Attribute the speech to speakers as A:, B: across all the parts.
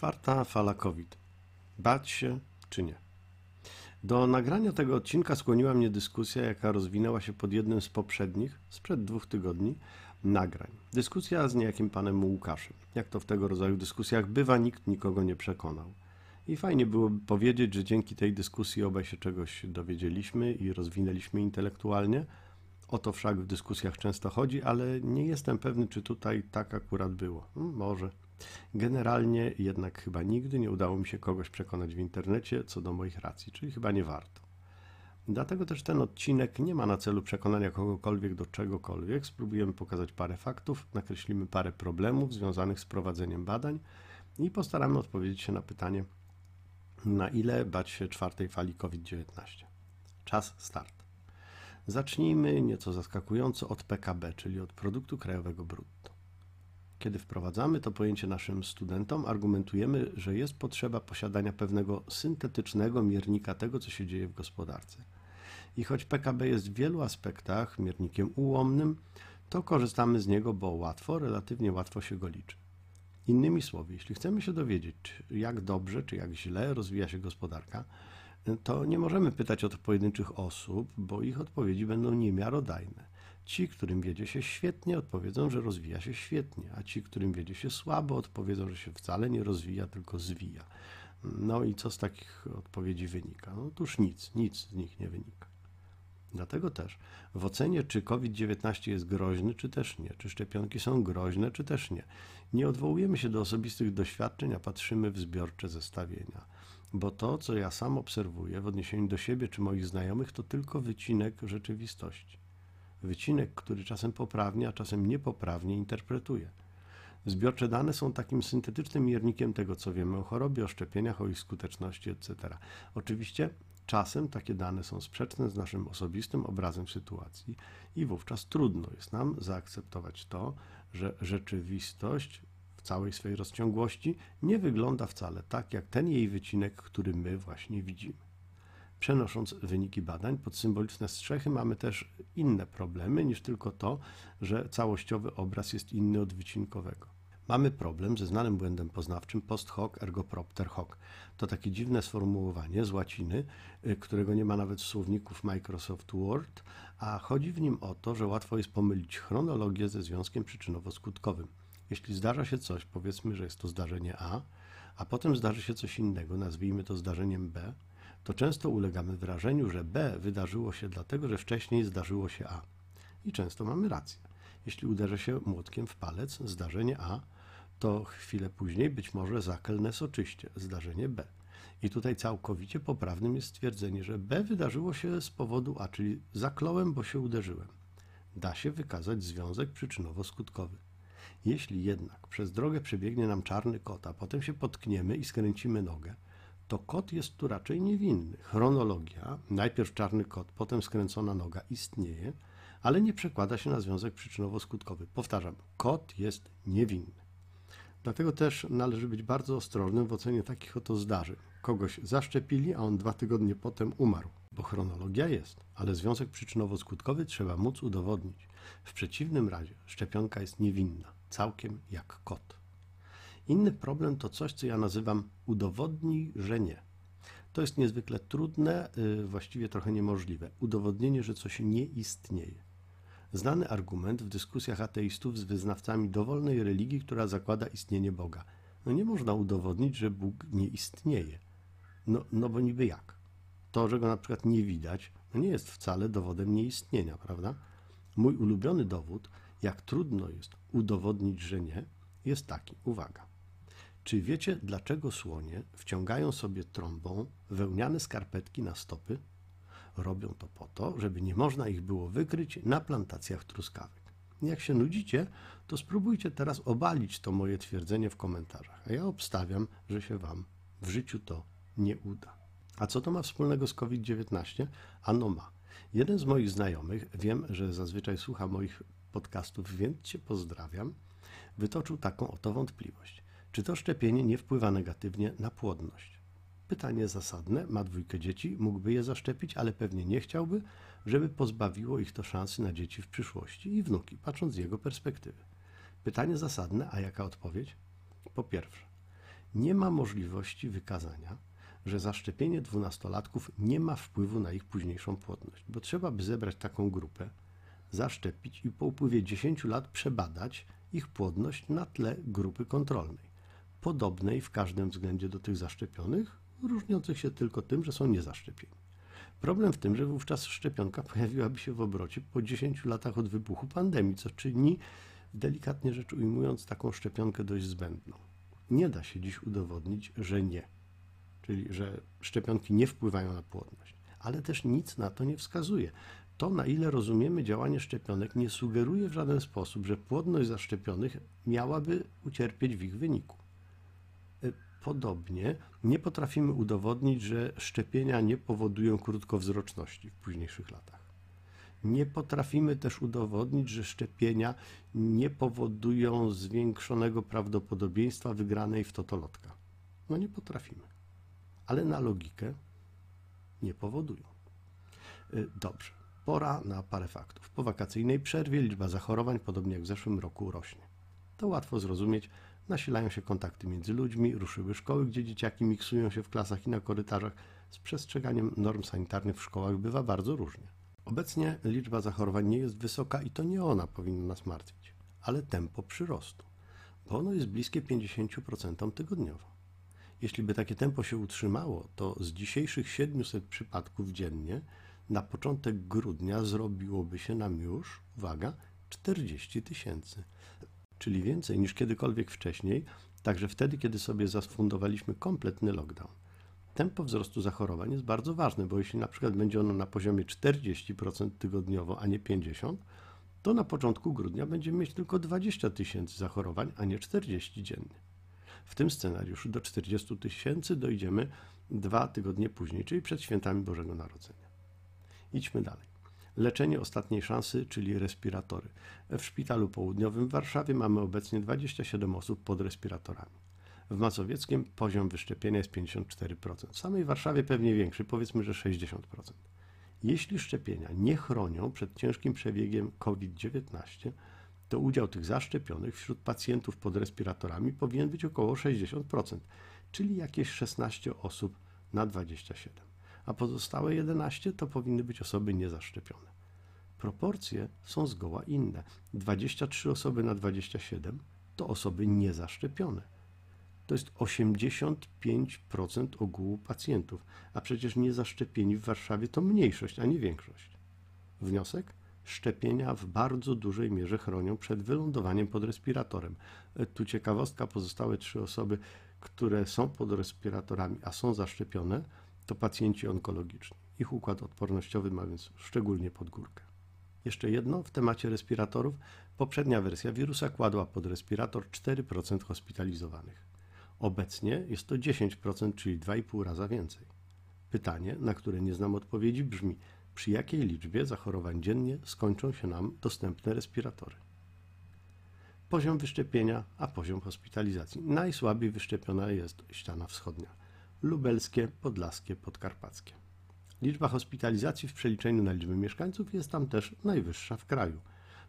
A: Czwarta fala COVID. Bać się czy nie? Do nagrania tego odcinka skłoniła mnie dyskusja, jaka rozwinęła się pod jednym z poprzednich, sprzed dwóch tygodni, nagrań. Dyskusja z niejakim panem Łukaszem. Jak to w tego rodzaju dyskusjach bywa, nikt nikogo nie przekonał. I fajnie byłoby powiedzieć, że dzięki tej dyskusji obaj się czegoś dowiedzieliśmy i rozwinęliśmy intelektualnie. O to wszak w dyskusjach często chodzi, ale nie jestem pewny, czy tutaj tak akurat było. Hmm, może. Generalnie jednak chyba nigdy nie udało mi się kogoś przekonać w internecie co do moich racji, czyli chyba nie warto. Dlatego też ten odcinek nie ma na celu przekonania kogokolwiek do czegokolwiek. Spróbujemy pokazać parę faktów, nakreślimy parę problemów związanych z prowadzeniem badań i postaramy odpowiedzieć się na pytanie, na ile bać się czwartej fali COVID-19. Czas start. Zacznijmy nieco zaskakująco od PKB, czyli od produktu krajowego brutto. Kiedy wprowadzamy to pojęcie naszym studentom, argumentujemy, że jest potrzeba posiadania pewnego syntetycznego miernika tego, co się dzieje w gospodarce. I choć PKB jest w wielu aspektach miernikiem ułomnym, to korzystamy z niego, bo łatwo, relatywnie łatwo się go liczy. Innymi słowy, jeśli chcemy się dowiedzieć, jak dobrze czy jak źle rozwija się gospodarka, to nie możemy pytać o to pojedynczych osób, bo ich odpowiedzi będą niemiarodajne. Ci, którym wiedzie się świetnie, odpowiedzą, że rozwija się świetnie, a ci, którym wiedzie się słabo, odpowiedzą, że się wcale nie rozwija, tylko zwija. No i co z takich odpowiedzi wynika? No otóż nic, nic z nich nie wynika. Dlatego też w ocenie, czy COVID-19 jest groźny, czy też nie, czy szczepionki są groźne, czy też nie, nie odwołujemy się do osobistych doświadczeń, a patrzymy w zbiorcze zestawienia. Bo to, co ja sam obserwuję w odniesieniu do siebie czy moich znajomych, to tylko wycinek rzeczywistości wycinek, który czasem poprawnie, a czasem niepoprawnie interpretuje. Zbiorcze dane są takim syntetycznym miernikiem tego, co wiemy o chorobie, o szczepieniach, o ich skuteczności, etc. Oczywiście czasem takie dane są sprzeczne z naszym osobistym obrazem sytuacji i wówczas trudno jest nam zaakceptować to, że rzeczywistość w całej swojej rozciągłości nie wygląda wcale tak, jak ten jej wycinek, który my właśnie widzimy. Przenosząc wyniki badań pod symboliczne strzechy, mamy też inne problemy niż tylko to, że całościowy obraz jest inny od wycinkowego. Mamy problem ze znanym błędem poznawczym post hoc ergo propter hoc. To takie dziwne sformułowanie z łaciny, y, którego nie ma nawet w słowników Microsoft Word, a chodzi w nim o to, że łatwo jest pomylić chronologię ze związkiem przyczynowo-skutkowym. Jeśli zdarza się coś, powiedzmy, że jest to zdarzenie A, a potem zdarzy się coś innego, nazwijmy to zdarzeniem B, to często ulegamy wrażeniu, że B wydarzyło się dlatego, że wcześniej zdarzyło się A. I często mamy rację. Jeśli uderzę się młotkiem w palec, zdarzenie A, to chwilę później być może zaklnę soczyście, zdarzenie B. I tutaj całkowicie poprawnym jest stwierdzenie, że B wydarzyło się z powodu A, czyli zakląłem, bo się uderzyłem. Da się wykazać związek przyczynowo-skutkowy. Jeśli jednak przez drogę przebiegnie nam czarny kot, a potem się potkniemy i skręcimy nogę, to kot jest tu raczej niewinny. Chronologia, najpierw czarny kot, potem skręcona noga istnieje, ale nie przekłada się na związek przyczynowo-skutkowy. Powtarzam, kot jest niewinny. Dlatego też należy być bardzo ostrożnym w ocenie takich oto zdarzeń. Kogoś zaszczepili, a on dwa tygodnie potem umarł. Bo chronologia jest, ale związek przyczynowo-skutkowy trzeba móc udowodnić. W przeciwnym razie szczepionka jest niewinna, całkiem jak kot. Inny problem to coś, co ja nazywam udowodnij, że nie. To jest niezwykle trudne, y, właściwie trochę niemożliwe. Udowodnienie, że coś nie istnieje. Znany argument w dyskusjach ateistów z wyznawcami dowolnej religii, która zakłada istnienie Boga. No nie można udowodnić, że Bóg nie istnieje. No, no bo niby jak? To, że go na przykład nie widać, no nie jest wcale dowodem nieistnienia, prawda? Mój ulubiony dowód, jak trudno jest udowodnić, że nie, jest taki. Uwaga. Czy wiecie, dlaczego słonie wciągają sobie trąbą wełniane skarpetki na stopy? Robią to po to, żeby nie można ich było wykryć na plantacjach truskawek. Jak się nudzicie, to spróbujcie teraz obalić to moje twierdzenie w komentarzach, a ja obstawiam, że się Wam w życiu to nie uda. A co to ma wspólnego z COVID-19? Ano ma. Jeden z moich znajomych, wiem, że zazwyczaj słucha moich podcastów, więc Cię pozdrawiam, wytoczył taką oto wątpliwość. Czy to szczepienie nie wpływa negatywnie na płodność? Pytanie zasadne. Ma dwójkę dzieci, mógłby je zaszczepić, ale pewnie nie chciałby, żeby pozbawiło ich to szansy na dzieci w przyszłości i wnuki, patrząc z jego perspektywy. Pytanie zasadne, a jaka odpowiedź? Po pierwsze, Nie ma możliwości wykazania, że zaszczepienie dwunastolatków nie ma wpływu na ich późniejszą płodność, bo trzeba by zebrać taką grupę, zaszczepić i po upływie 10 lat przebadać ich płodność na tle grupy kontrolnej, podobnej w każdym względzie do tych zaszczepionych, różniących się tylko tym, że są niezaszczepieni. Problem w tym, że wówczas szczepionka pojawiłaby się w obrocie po 10 latach od wybuchu pandemii, co czyni, delikatnie rzecz ujmując, taką szczepionkę dość zbędną. Nie da się dziś udowodnić, że nie, czyli że szczepionki nie wpływają na płodność, ale też nic na to nie wskazuje. To, na ile rozumiemy działanie szczepionek, nie sugeruje w żaden sposób, że płodność zaszczepionych miałaby ucierpieć w ich wyniku. Podobnie nie potrafimy udowodnić, że szczepienia nie powodują krótkowzroczności w późniejszych latach. Nie potrafimy też udowodnić, że szczepienia nie powodują zwiększonego prawdopodobieństwa wygranej w totolotka. No nie potrafimy. Ale na logikę nie powodują. Y, dobrze, pora na parę faktów. Po wakacyjnej przerwie liczba zachorowań, podobnie jak w zeszłym roku, rośnie. To łatwo zrozumieć Nasilają się kontakty między ludźmi, ruszyły szkoły, gdzie dzieciaki miksują się w klasach i na korytarzach. Z przestrzeganiem norm sanitarnych w szkołach bywa bardzo różnie. Obecnie liczba zachorowań nie jest wysoka i to nie ona powinna nas martwić, ale tempo przyrostu, bo ono jest bliskie 50% tygodniowo. Jeśli by takie tempo się utrzymało, to z dzisiejszych 700 przypadków dziennie na początek grudnia zrobiłoby się nam już, uwaga, 40 tysięcy czyli więcej niż kiedykolwiek wcześniej, także wtedy, kiedy sobie zafundowaliśmy kompletny lockdown. Tempo wzrostu zachorowań jest bardzo ważne, bo jeśli na przykład będzie ono na poziomie 40% tygodniowo, a nie 50%, to na początku grudnia będziemy mieć tylko 20 tysięcy zachorowań, a nie 40 dziennie. W tym scenariuszu do 40 tysięcy dojdziemy dwa tygodnie później, czyli przed świętami Bożego Narodzenia. Idźmy dalej. Leczenie ostatniej szansy, czyli respiratory. W szpitalu południowym w Warszawie mamy obecnie 27 osób pod respiratorami. W Mazowieckiem poziom wyszczepienia jest 54%. W samej Warszawie pewnie większy, powiedzmy, że 60%. Jeśli szczepienia nie chronią przed ciężkim przebiegiem COVID-19, to udział tych zaszczepionych wśród pacjentów pod respiratorami powinien być około 60%, czyli jakieś 16 osób na 27 a pozostałe 11 to powinny być osoby niezaszczepione. Proporcje są zgoła inne. 23 osoby na 27 to osoby niezaszczepione. To jest 85% ogółu pacjentów, a przecież niezaszczepieni w Warszawie to mniejszość, a nie większość. Wniosek? Szczepienia w bardzo dużej mierze chronią przed wylądowaniem pod respiratorem. Tu ciekawostka, pozostałe trzy osoby, które są pod respiratorami, a są zaszczepione, to pacjenci onkologiczni. Ich układ odpornościowy ma więc szczególnie pod górkę. Jeszcze jedno w temacie respiratorów. Poprzednia wersja wirusa kładła pod respirator 4% hospitalizowanych. Obecnie jest to 10%, czyli 2,5 raza więcej. Pytanie, na które nie znam odpowiedzi, brzmi: przy jakiej liczbie zachorowań dziennie skończą się nam dostępne respiratory? Poziom wyszczepienia, a poziom hospitalizacji. Najsłabiej wyszczepiona jest ściana wschodnia lubelskie, podlaskie, podkarpackie. Liczba hospitalizacji w przeliczeniu na liczbę mieszkańców jest tam też najwyższa w kraju.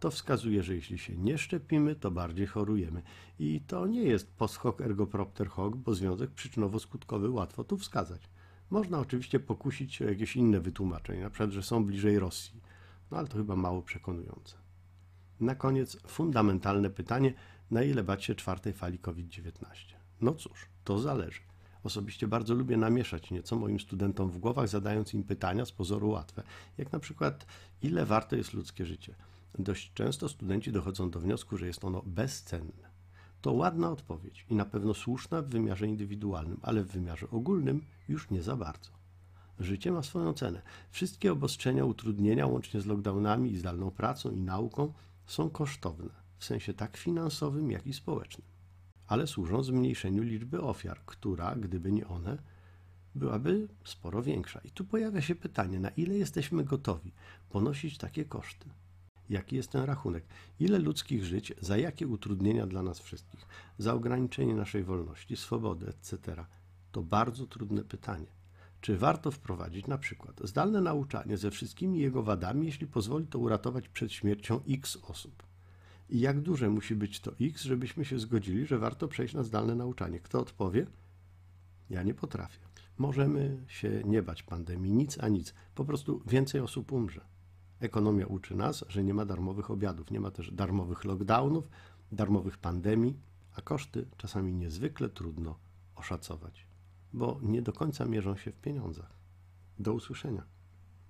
A: To wskazuje, że jeśli się nie szczepimy, to bardziej chorujemy. I to nie jest post hoc ergo propter hoc, bo związek przyczynowo-skutkowy łatwo tu wskazać. Można oczywiście pokusić o jakieś inne wytłumaczenie, na przykład, że są bliżej Rosji, no ale to chyba mało przekonujące. Na koniec fundamentalne pytanie, na ile bać się czwartej fali COVID-19? No cóż, to zależy. Osobiście bardzo lubię namieszać nieco moim studentom w głowach, zadając im pytania z pozoru łatwe, jak na przykład, ile warte jest ludzkie życie. Dość często studenci dochodzą do wniosku, że jest ono bezcenne. To ładna odpowiedź i na pewno słuszna w wymiarze indywidualnym, ale w wymiarze ogólnym już nie za bardzo. Życie ma swoją cenę. Wszystkie obostrzenia, utrudnienia, łącznie z lockdownami i zdalną pracą i nauką, są kosztowne, w sensie tak finansowym, jak i społecznym ale służą zmniejszeniu liczby ofiar, która, gdyby nie one, byłaby sporo większa. I tu pojawia się pytanie, na ile jesteśmy gotowi ponosić takie koszty? Jaki jest ten rachunek? Ile ludzkich żyć, za jakie utrudnienia dla nas wszystkich? Za ograniczenie naszej wolności, swobody, etc. To bardzo trudne pytanie. Czy warto wprowadzić na przykład zdalne nauczanie ze wszystkimi jego wadami, jeśli pozwoli to uratować przed śmiercią x osób? I jak duże musi być to X, żebyśmy się zgodzili, że warto przejść na zdalne nauczanie? Kto odpowie? Ja nie potrafię. Możemy się nie bać pandemii, nic a nic. Po prostu więcej osób umrze. Ekonomia uczy nas, że nie ma darmowych obiadów, nie ma też darmowych lockdownów, darmowych pandemii, a koszty czasami niezwykle trudno oszacować, bo nie do końca mierzą się w pieniądzach. Do usłyszenia.